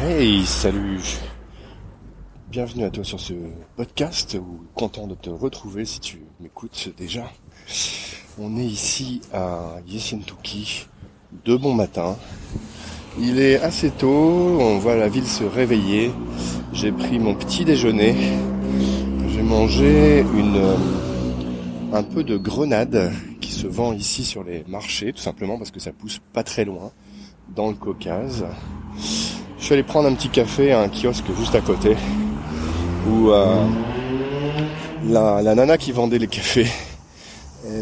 Hey, salut. Bienvenue à toi sur ce podcast ou content de te retrouver si tu m'écoutes déjà. On est ici à Yesentuki de bon matin. Il est assez tôt, on voit la ville se réveiller. J'ai pris mon petit déjeuner. J'ai mangé un peu de grenade qui se vend ici sur les marchés, tout simplement parce que ça pousse pas très loin dans le Caucase. Je suis allé prendre un petit café à un kiosque juste à côté où euh, la, nana qui vendait les cafés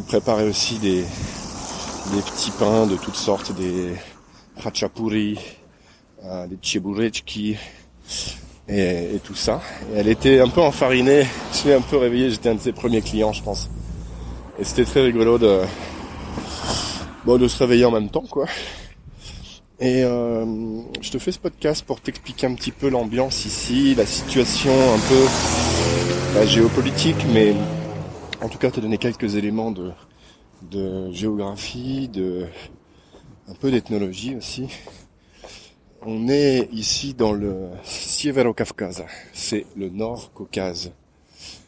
préparait aussi des, des petits pains de toutes sortes, des khachapuri, euh, des cheburechki et, et, tout ça. Elle était un peu enfarinée, je suis un peu réveillé, j'étais un de ses premiers clients je pense. Et c'était très rigolo de, bon, de se réveiller en même temps, quoi. Et euh, je te fais ce podcast pour t'expliquer un petit peu l'ambiance ici, la situation un peu la géopolitique, mais en tout cas te donner quelques éléments de, de géographie, de un peu d'ethnologie aussi. On est ici dans le Sievero-Kafkaz, c'est le Nord Caucase.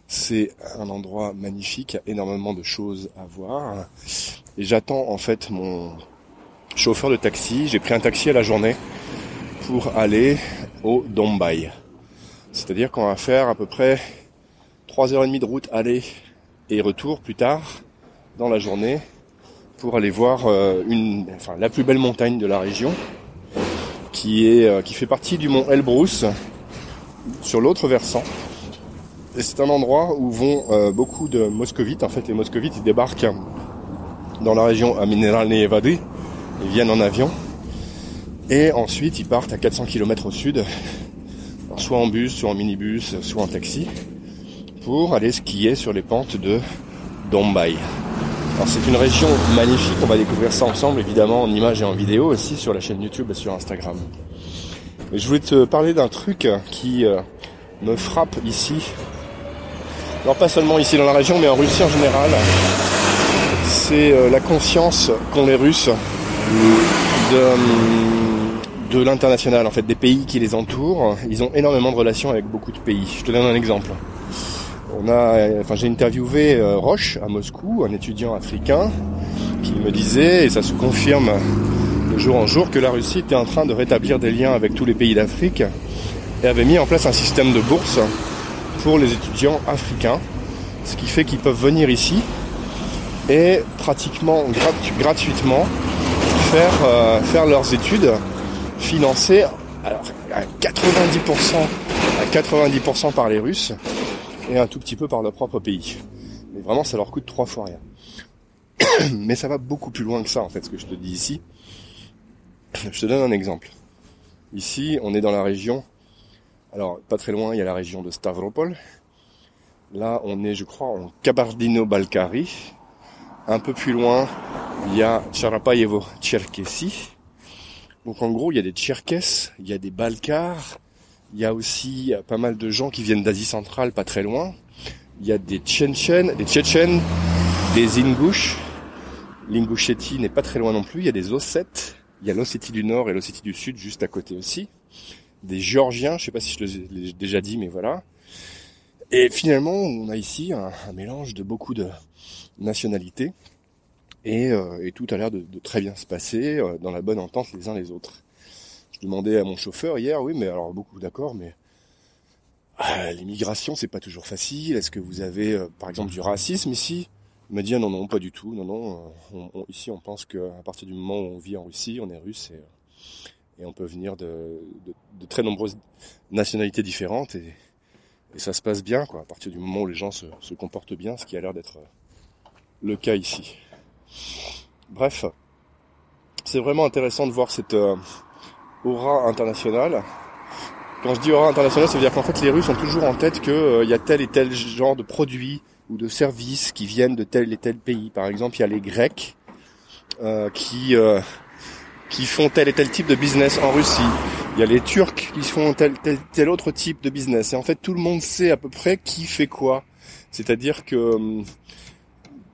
C'est un endroit magnifique, il y a énormément de choses à voir. Et j'attends en fait mon chauffeur de taxi. J'ai pris un taxi à la journée pour aller au Dombay. C'est-à-dire qu'on va faire à peu près 3h30 de route aller et retour plus tard dans la journée pour aller voir euh, la plus belle montagne de la région qui est euh, qui fait partie du mont Elbrus sur l'autre versant c'est un endroit où vont euh, beaucoup de moscovites. En fait, les moscovites, débarquent dans la région à Mineral Nevadi. Ils viennent en avion. Et ensuite, ils partent à 400 km au sud, soit en bus, soit en minibus, soit en taxi, pour aller skier sur les pentes de Dombay. Alors c'est une région magnifique, on va découvrir ça ensemble évidemment en images et en vidéo aussi sur la chaîne YouTube et sur Instagram. je voulais te parler d'un truc qui euh, me frappe ici alors pas seulement ici dans la région, mais en Russie en général, c'est euh, la conscience qu'ont les Russes de, euh, de l'international, en fait, des pays qui les entourent. Ils ont énormément de relations avec beaucoup de pays. Je te donne un exemple. On a, enfin, j'ai interviewé euh, Roche à Moscou, un étudiant africain, qui me disait, et ça se confirme de jour en jour, que la Russie était en train de rétablir des liens avec tous les pays d'Afrique et avait mis en place un système de bourse pour les étudiants africains, ce qui fait qu'ils peuvent venir ici et pratiquement gratuitement faire, euh, faire leurs études financées alors, à 90%, à 90% par les Russes et un tout petit peu par leur propre pays. Mais vraiment, ça leur coûte trois fois rien. Mais ça va beaucoup plus loin que ça, en fait, ce que je te dis ici. Je te donne un exemple. Ici, on est dans la région alors, pas très loin, il y a la région de Stavropol. Là, on est, je crois, en Kabardino-Balkari. Un peu plus loin, il y a Charapayevo-Tcherkessi. Donc, en gros, il y a des Tcherkesses, il y a des Balkars. Il y a aussi pas mal de gens qui viennent d'Asie centrale, pas très loin. Il y a des Tchétchènes, des Tchétchènes, des Ingouches. L'Ingouchetie n'est pas très loin non plus. Il y a des Ossètes. Il y a l'Ossétie du Nord et l'Ossétie du Sud juste à côté aussi des Géorgiens, je sais pas si je l'ai déjà dit, mais voilà. Et finalement, on a ici un, mélange de beaucoup de nationalités, et, euh, tout a l'air de, très bien se passer, euh, dans la bonne entente les uns les autres. Je demandais à mon chauffeur hier, oui, mais alors beaucoup d'accord, mais euh, l'immigration, c'est pas toujours facile. Est-ce que vous avez, par exemple, du racisme ici? Il m'a dit ah non, non, pas du tout. Non, non. ici, on pense qu'à partir du moment où on vit en Russie, on est russe et et on peut venir de, très nombreuses nationalités différentes et, et, ça se passe bien quoi, à partir du moment où les gens se comportent bien, ce qui a l'air d'être le cas ici. Bref, c'est vraiment intéressant de voir cette euh, aura internationale. Quand je dis aura internationale, ça veut dire qu'en fait les Russes ont toujours en tête qu'il euh, y a tel et tel genre de produits ou de services qui viennent de tel et tel pays. Par exemple, il y a les Grecs euh, qui qui font tel et tel type de business en Russie. Il y a les Turcs qui font tel, tel, tel autre type de business. Et en fait, tout le monde sait à peu près qui fait quoi. C'est-à-dire que, hum,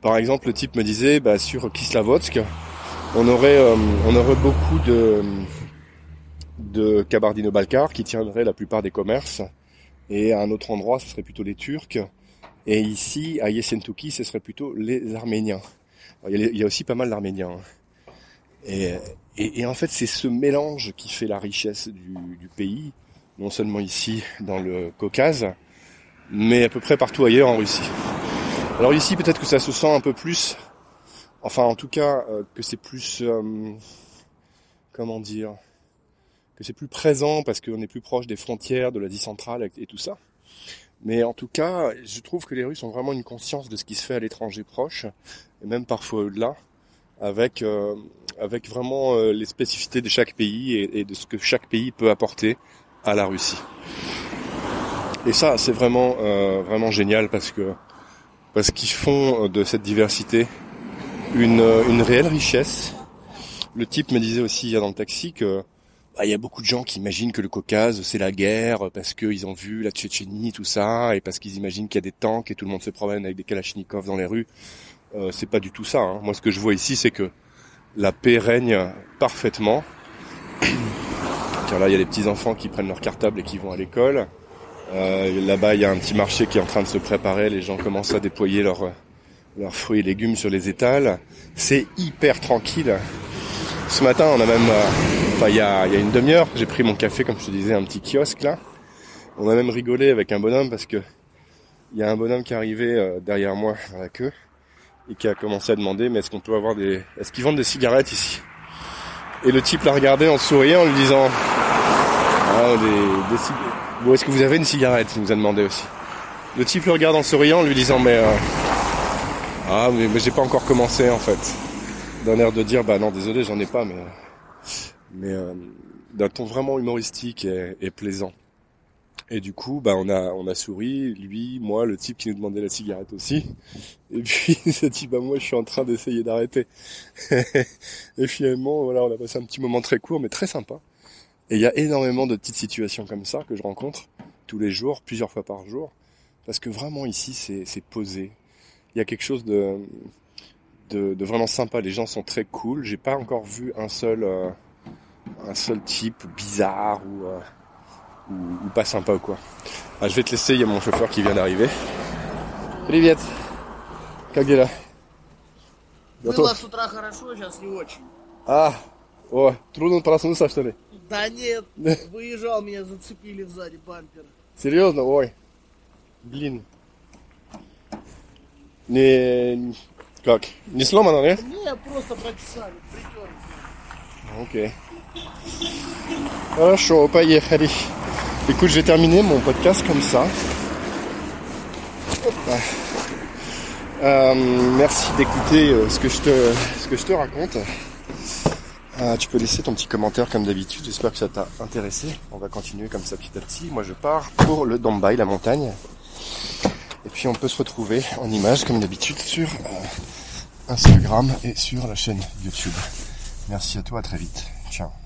par exemple, le type me disait, bah, sur Kislavodsk, on aurait, hum, on aurait beaucoup de, de Kabardino-Balkar qui tiendrait la plupart des commerces. Et à un autre endroit, ce serait plutôt les Turcs. Et ici, à Yessentuki, ce serait plutôt les Arméniens. il, y a, aussi pas mal d'Arméniens. Hein. Et, en fait, c'est ce mélange qui fait la richesse du, pays, non seulement ici dans le Caucase, mais à peu près partout ailleurs en Russie. Alors ici, peut-être que ça se sent un peu plus, enfin en tout cas, euh, que c'est plus, euh, comment dire, que c'est plus présent parce qu'on est plus proche des frontières, de l'Asie centrale et tout ça. Mais en tout cas, je trouve que les Russes ont vraiment une conscience de ce qui se fait à l'étranger proche, et même parfois au-delà, avec euh, avec vraiment euh, les spécificités de chaque pays et, de ce que chaque pays peut apporter à la Russie. Et ça, c'est vraiment vraiment génial parce que parce qu'ils font de cette diversité une une réelle richesse. Le type me disait aussi dans le taxi que bah, il y a beaucoup de gens qui imaginent que le Caucase c'est la guerre parce qu'ils ont vu la Tchétchénie tout ça et parce qu'ils imaginent qu'il y a des tanks et tout le monde se promène avec des kalachnikovs dans les rues. Euh, c'est pas du tout ça. Hein. Moi, ce que je vois ici, c'est que la paix règne parfaitement. Car là, il y a des petits enfants qui prennent leur cartable et qui vont à l'école. Euh, Là-bas, il y a un petit marché qui est en train de se préparer. Les gens commencent à déployer leurs leurs fruits et légumes sur les étals. C'est hyper tranquille. Ce matin, on a même, euh, enfin il y a, une demi-heure, j'ai pris mon café, comme je te disais, un petit kiosque là. On a même rigolé avec un bonhomme parce que il y a un bonhomme qui est arrivé euh, derrière moi dans la queue et qui a commencé à demander mais est-ce qu'on peut avoir des, est-ce qu'ils vendent des cigarettes ici? Et le type l'a regardé en souriant en lui disant, ah, des, des est-ce que vous avez une cigarette Il nous a demandé aussi. Le type le regarde en souriant lui disant mais euh, ah mais, mais j'ai pas encore commencé en fait d'un air de dire bah non désolé j'en ai pas mais mais euh, d'un ton vraiment humoristique et, plaisant. Et du coup, bah on a on a souri, lui, moi, le type qui nous demandait la cigarette aussi. Et puis il s'est dit bah moi je suis en train d'essayer d'arrêter. et finalement voilà, on a passé un petit moment très court mais très sympa. Et il y a énormément de petites situations comme ça que je rencontre tous les jours, plusieurs fois par jour, parce que vraiment ici c'est c'est posé. Il y a quelque chose de de, vraiment sympa. Les gens sont très cool. J'ai pas encore vu un seul, euh, un seul type bizarre ou, euh, ou, pas sympa ou quoi. Ah, je vais te laisser. Il y a mon chauffeur qui vient d'arriver. Привет. Как дела? Было с утра хорошо, сейчас не очень. А, О, трудно проснуться, что ли? Да нет, выезжал, меня зацепили сзади бампер. Серьезно? Ой, блин. Не, Как? Не сломано, нет? Не, просто прочесали, притерли. Ok. Хорошо, поехали. Écoute, je vais terminer mon podcast comme ça. Euh, merci d'écouter euh, ce que je te ce que je te raconte. Euh, tu peux laisser ton petit commentaire comme d'habitude. J'espère que ça t'a intéressé. On va continuer comme ça petit à petit. Moi, je pars pour le Dombai, la montagne. Et puis on peut se retrouver en images comme d'habitude sur euh, Instagram et sur la chaîne YouTube. Merci à toi, à très vite. Ciao.